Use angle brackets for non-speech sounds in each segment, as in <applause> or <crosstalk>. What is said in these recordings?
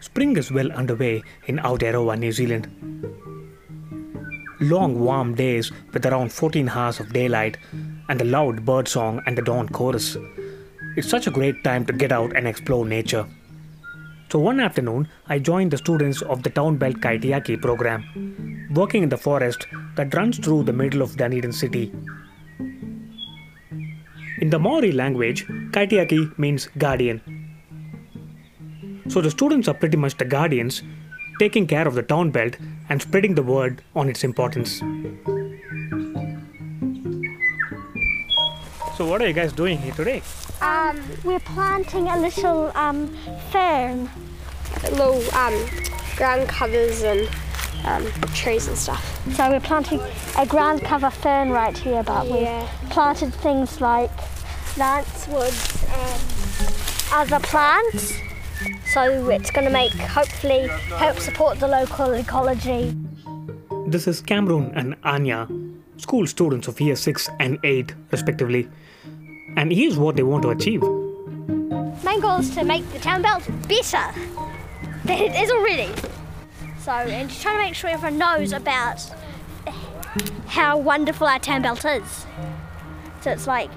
Spring is well underway in Aotearoa, New Zealand. Long warm days with around 14 hours of daylight and the loud bird song and the dawn chorus. It's such a great time to get out and explore nature. So one afternoon, I joined the students of the Town Belt Kaitiaki program, working in the forest that runs through the middle of Dunedin city. In the Maori language, Kaitiaki means guardian. So the students are pretty much the guardians, taking care of the town belt and spreading the word on its importance. So what are you guys doing here today? Um, we're planting a little um, fern. little um, ground covers and um, trees and stuff. So we're planting a ground cover fern right here, but Yeah. we've planted things like lance-woods and other plants. So it's going to make, hopefully, help support the local ecology. This is Cameron and Anya, school students of year 6 and 8 respectively. And here's what they want to achieve. Main goal is to make the town belt better than it is already. So, and just trying to make sure everyone knows about how wonderful our town belt is. So it's like,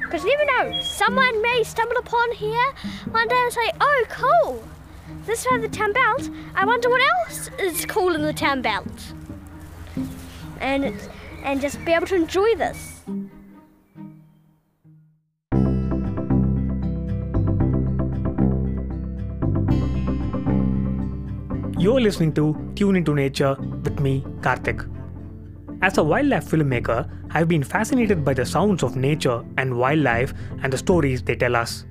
because you never know, someone may stumble upon here one day and say, oh, cool, this is the town belt. I wonder what else is cool in the town belt. And, and just be able to enjoy this. You're listening to Tune into Nature with me, Karthik. As a wildlife filmmaker, I've been fascinated by the sounds of nature and wildlife and the stories they tell us.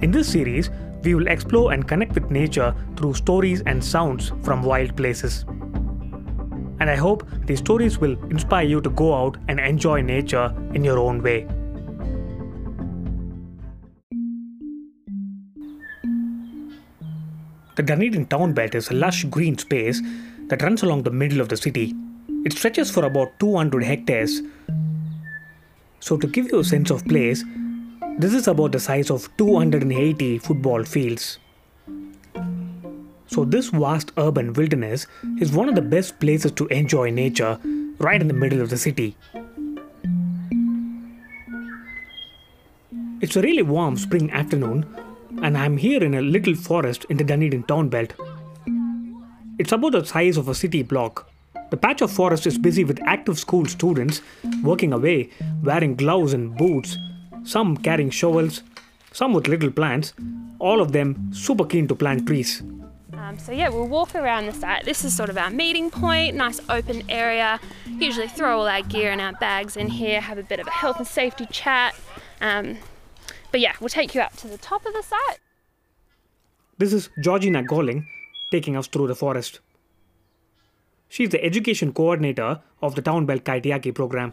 In this series, we will explore and connect with nature through stories and sounds from wild places. And I hope these stories will inspire you to go out and enjoy nature in your own way. The Dunedin town belt is a lush green space that runs along the middle of the city. It stretches for about 200 hectares. So, to give you a sense of place, this is about the size of 280 football fields. So, this vast urban wilderness is one of the best places to enjoy nature right in the middle of the city. It's a really warm spring afternoon, and I'm here in a little forest in the Dunedin town belt. It's about the size of a city block. The patch of forest is busy with active school students working away, wearing gloves and boots, some carrying shovels, some with little plants, all of them super keen to plant trees. Um, so yeah, we'll walk around the site. This is sort of our meeting point, nice open area. Usually throw all our gear and our bags in here, have a bit of a health and safety chat. Um, but yeah, we'll take you up to the top of the site. This is Georgina Golling taking us through the forest. She's the education coordinator of the Town Belt Kaitiaki program.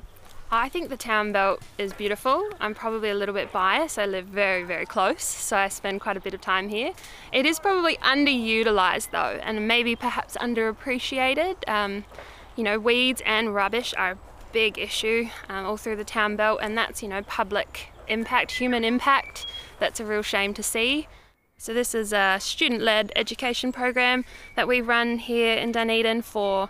I think the town belt is beautiful. I'm probably a little bit biased. I live very, very close, so I spend quite a bit of time here. It is probably underutilized though, and maybe perhaps underappreciated. Um, you know, weeds and rubbish are a big issue um, all through the town belt, and that's, you know, public impact, human impact. That's a real shame to see. So, this is a student led education program that we run here in Dunedin for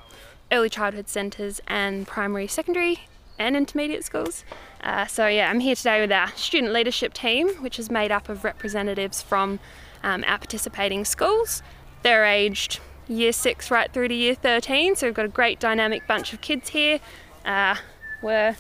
early childhood centres and primary, secondary, and intermediate schools. Uh, so, yeah, I'm here today with our student leadership team, which is made up of representatives from um, our participating schools. They're aged year six right through to year 13, so we've got a great dynamic bunch of kids here. Uh, we're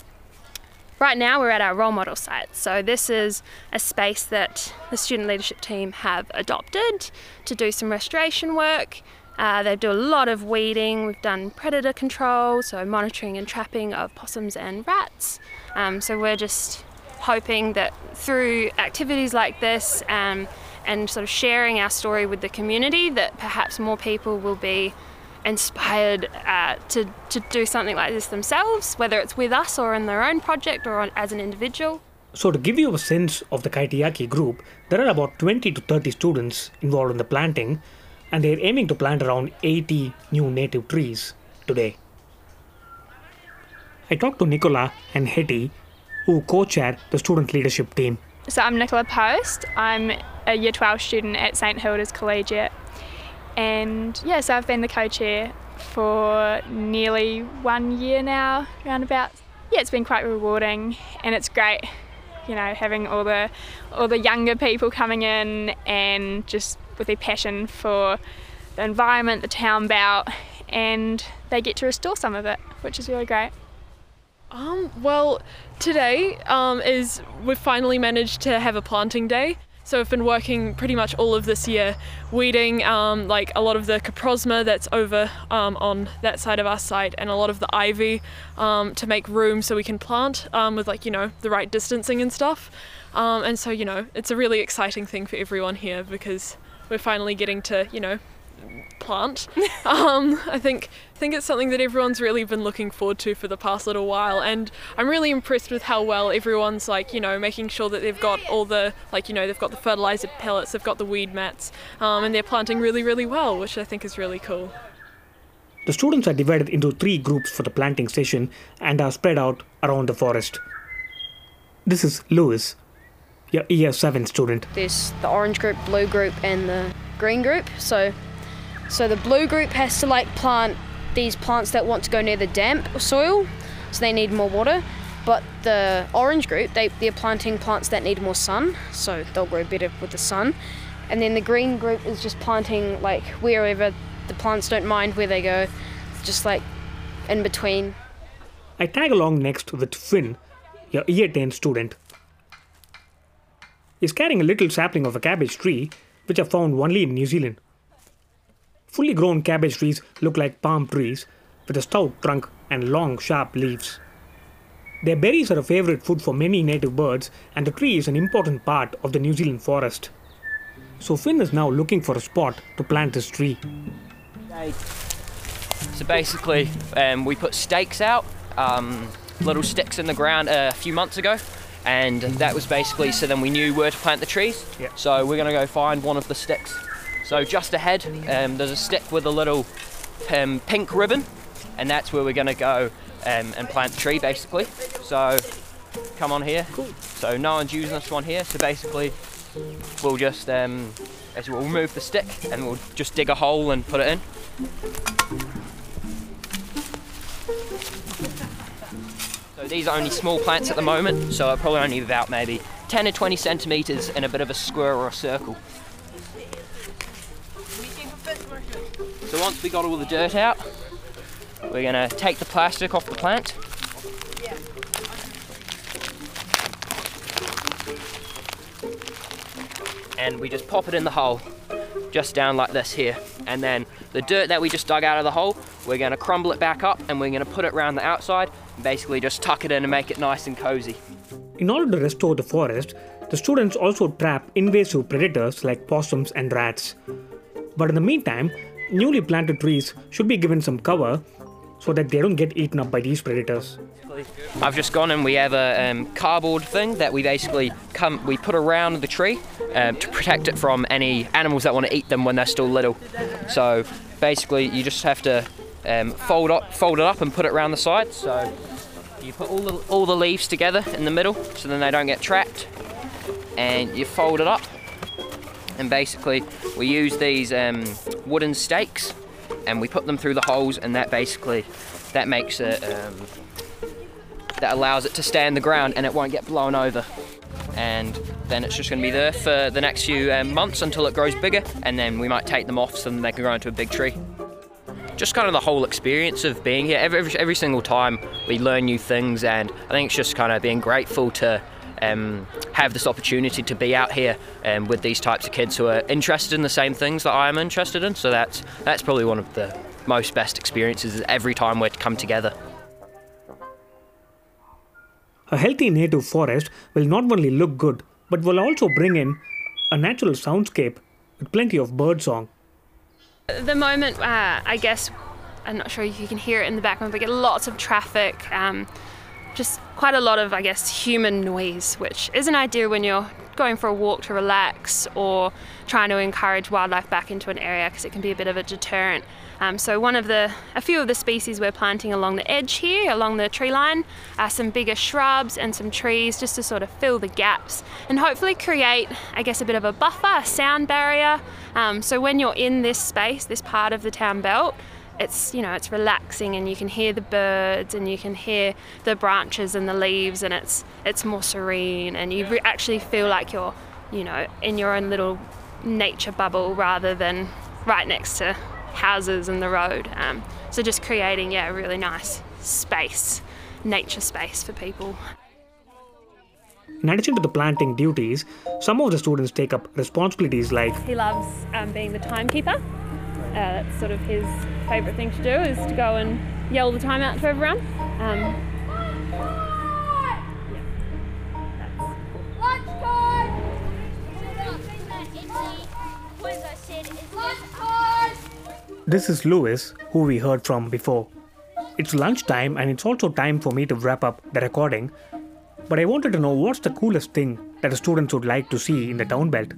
Right now, we're at our role model site. So, this is a space that the student leadership team have adopted to do some restoration work. Uh, they do a lot of weeding, we've done predator control, so monitoring and trapping of possums and rats. Um, so, we're just hoping that through activities like this um, and sort of sharing our story with the community, that perhaps more people will be inspired uh, to, to do something like this themselves, whether it's with us or in their own project or on, as an individual. So, to give you a sense of the Kaitiaki group, there are about 20 to 30 students involved in the planting, and they're aiming to plant around 80 new native trees today. I talked to Nicola and Hetty, who co chair the student leadership team. So I'm Nicola Post. I'm a Year 12 student at St Hilda's Collegiate. And yeah, so I've been the co-chair for nearly one year now, around about. Yeah, it's been quite rewarding and it's great, you know, having all the all the younger people coming in and just with their passion for the environment, the town belt, and they get to restore some of it, which is really great. Um, well, today um, is we've finally managed to have a planting day. So I've been working pretty much all of this year, weeding um, like a lot of the coprosma that's over um, on that side of our site, and a lot of the ivy um, to make room so we can plant um, with like you know the right distancing and stuff. Um, and so you know it's a really exciting thing for everyone here because we're finally getting to you know plant. <laughs> um, I think think it's something that everyone's really been looking forward to for the past little while, and I'm really impressed with how well everyone's like you know making sure that they've got all the like you know they've got the fertilizer pellets, they've got the weed mats, um, and they're planting really really well, which I think is really cool. The students are divided into three groups for the planting session and are spread out around the forest. This is Lewis, your year 7 student. There's the orange group, blue group, and the green group. So so the blue group has to like plant these plants that want to go near the damp soil, so they need more water. But the orange group, they, they're planting plants that need more sun, so they'll grow better with the sun. And then the green group is just planting like wherever the plants don't mind where they go, just like in between. I tag along next with Finn, your year 10 student. He's carrying a little sapling of a cabbage tree, which are found only in New Zealand. Fully grown cabbage trees look like palm trees with a stout trunk and long, sharp leaves. Their berries are a favorite food for many native birds, and the tree is an important part of the New Zealand forest. So Finn is now looking for a spot to plant this tree. So basically, um, we put stakes out, um, little sticks in the ground a few months ago, and that was basically so then we knew where to plant the trees. Yeah. So we're going to go find one of the sticks so just ahead, um, there's a stick with a little um, pink ribbon, and that's where we're going to go um, and plant the tree, basically. So come on here. Cool. So no one's using this one here. So basically, we'll just um, as we'll remove the stick and we'll just dig a hole and put it in. So these are only small plants at the moment, so probably only about maybe 10 or 20 centimeters in a bit of a square or a circle. So once we got all the dirt out, we're gonna take the plastic off the plant. And we just pop it in the hole, just down like this here. And then the dirt that we just dug out of the hole, we're gonna crumble it back up and we're gonna put it around the outside, basically just tuck it in and make it nice and cozy. In order to restore the forest, the students also trap invasive predators like possums and rats. But in the meantime, newly planted trees should be given some cover so that they don't get eaten up by these predators. I've just gone and we have a um, cardboard thing that we basically come we put around the tree um, to protect it from any animals that want to eat them when they're still little. So basically, you just have to um, fold up, fold it up, and put it around the sides. So you put all the all the leaves together in the middle, so then they don't get trapped, and you fold it up. And basically, we use these um, wooden stakes, and we put them through the holes, and that basically that makes it um, that allows it to stay in the ground and it won't get blown over. And then it's just going to be there for the next few um, months until it grows bigger, and then we might take them off so they can grow into a big tree. Just kind of the whole experience of being here. Every, every, every single time we learn new things, and I think it's just kind of being grateful to um, have this opportunity to be out here um, with these types of kids who are interested in the same things that I am interested in. So that's that's probably one of the most best experiences every time we come together. A healthy native forest will not only look good, but will also bring in a natural soundscape with plenty of birdsong. The moment, uh, I guess, I'm not sure if you can hear it in the background, but get lots of traffic, um, just quite a lot of, I guess, human noise, which isn't ideal when you're going for a walk to relax or trying to encourage wildlife back into an area because it can be a bit of a deterrent. Um, so one of the, a few of the species we're planting along the edge here, along the tree line, are some bigger shrubs and some trees just to sort of fill the gaps and hopefully create, I guess, a bit of a buffer, a sound barrier. Um, so when you're in this space, this part of the town belt, it's you know it's relaxing and you can hear the birds and you can hear the branches and the leaves and it's it's more serene and you re- actually feel like you're you know in your own little nature bubble rather than right next to houses and the road. Um, so just creating yeah a really nice space nature space for people. In addition to the planting duties, some of the students take up responsibilities like he loves um, being the timekeeper uh, that's sort of his favourite thing to do is to go and yell the time out to everyone. Um, This is Lewis, who we heard from before. It's lunchtime and it's also time for me to wrap up the recording. But I wanted to know what's the coolest thing that the students would like to see in the town belt.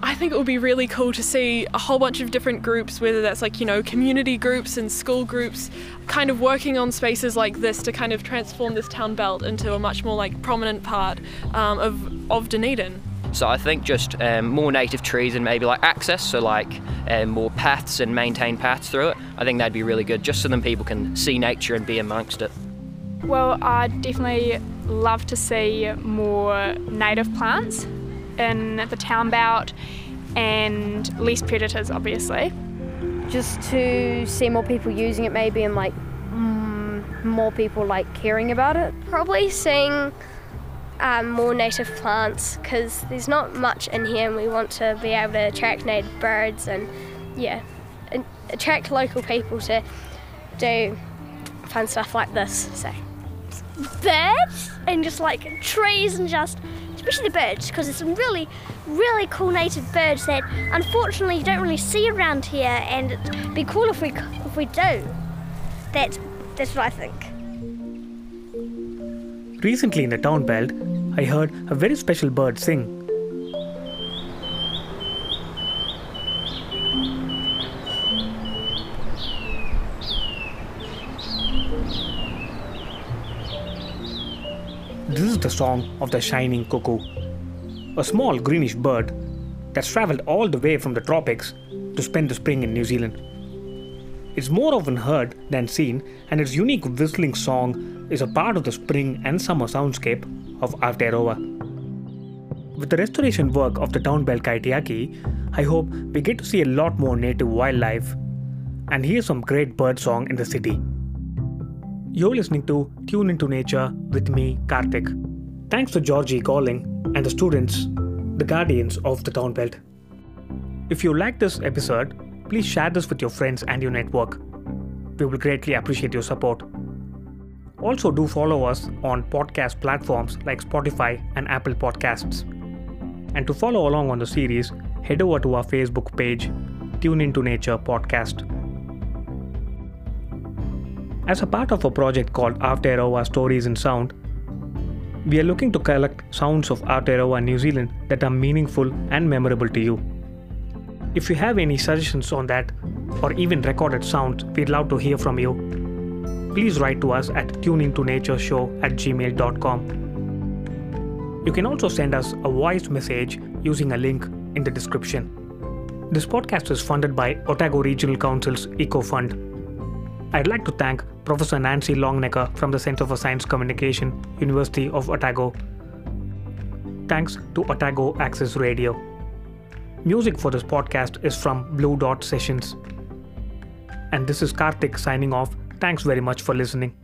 I think it would be really cool to see a whole bunch of different groups, whether that's like, you know, community groups and school groups, kind of working on spaces like this to kind of transform this town belt into a much more like prominent part um, of, of Dunedin. So I think just um, more native trees and maybe like access, so like um, more paths and maintained paths through it. I think that'd be really good, just so then people can see nature and be amongst it. Well, I'd definitely love to see more native plants in the town belt and less predators, obviously. Just to see more people using it, maybe, and like mm, more people like caring about it. Probably seeing um, more native plants because there's not much in here and we want to be able to attract native birds and yeah, and attract local people to do fun stuff like this. So birds and just like trees and just especially the birds because there's some really really cool native birds that unfortunately you don't really see around here and it'd be cool if we if we do. That's that's what I think. Recently in the town belt, I heard a very special bird sing. This is the song of the shining cuckoo, a small greenish bird that's traveled all the way from the tropics to spend the spring in New Zealand. It's more often heard than seen, and its unique whistling song is a part of the spring and summer soundscape of Aotearoa. With the restoration work of the town belt Kaitiaki, I hope we get to see a lot more native wildlife and hear some great bird song in the city. You're listening to Tune into Nature with me, Karthik. Thanks to Georgie Calling and the students, the guardians of the town belt. If you like this episode, please share this with your friends and your network. We will greatly appreciate your support. Also, do follow us on podcast platforms like Spotify and Apple Podcasts. And to follow along on the series, head over to our Facebook page, Tune Into Nature Podcast. As a part of a project called Aotearoa Stories in Sound, we are looking to collect sounds of Aotearoa New Zealand that are meaningful and memorable to you. If you have any suggestions on that, or even recorded sounds, we'd love to hear from you. Please write to us at tuneintonatureshow at gmail.com. You can also send us a voice message using a link in the description. This podcast is funded by Otago Regional Council's Eco Fund. I'd like to thank Professor Nancy Longnecker from the Center for Science Communication, University of Otago. Thanks to Otago Access Radio. Music for this podcast is from Blue Dot Sessions. And this is Karthik signing off. Thanks very much for listening.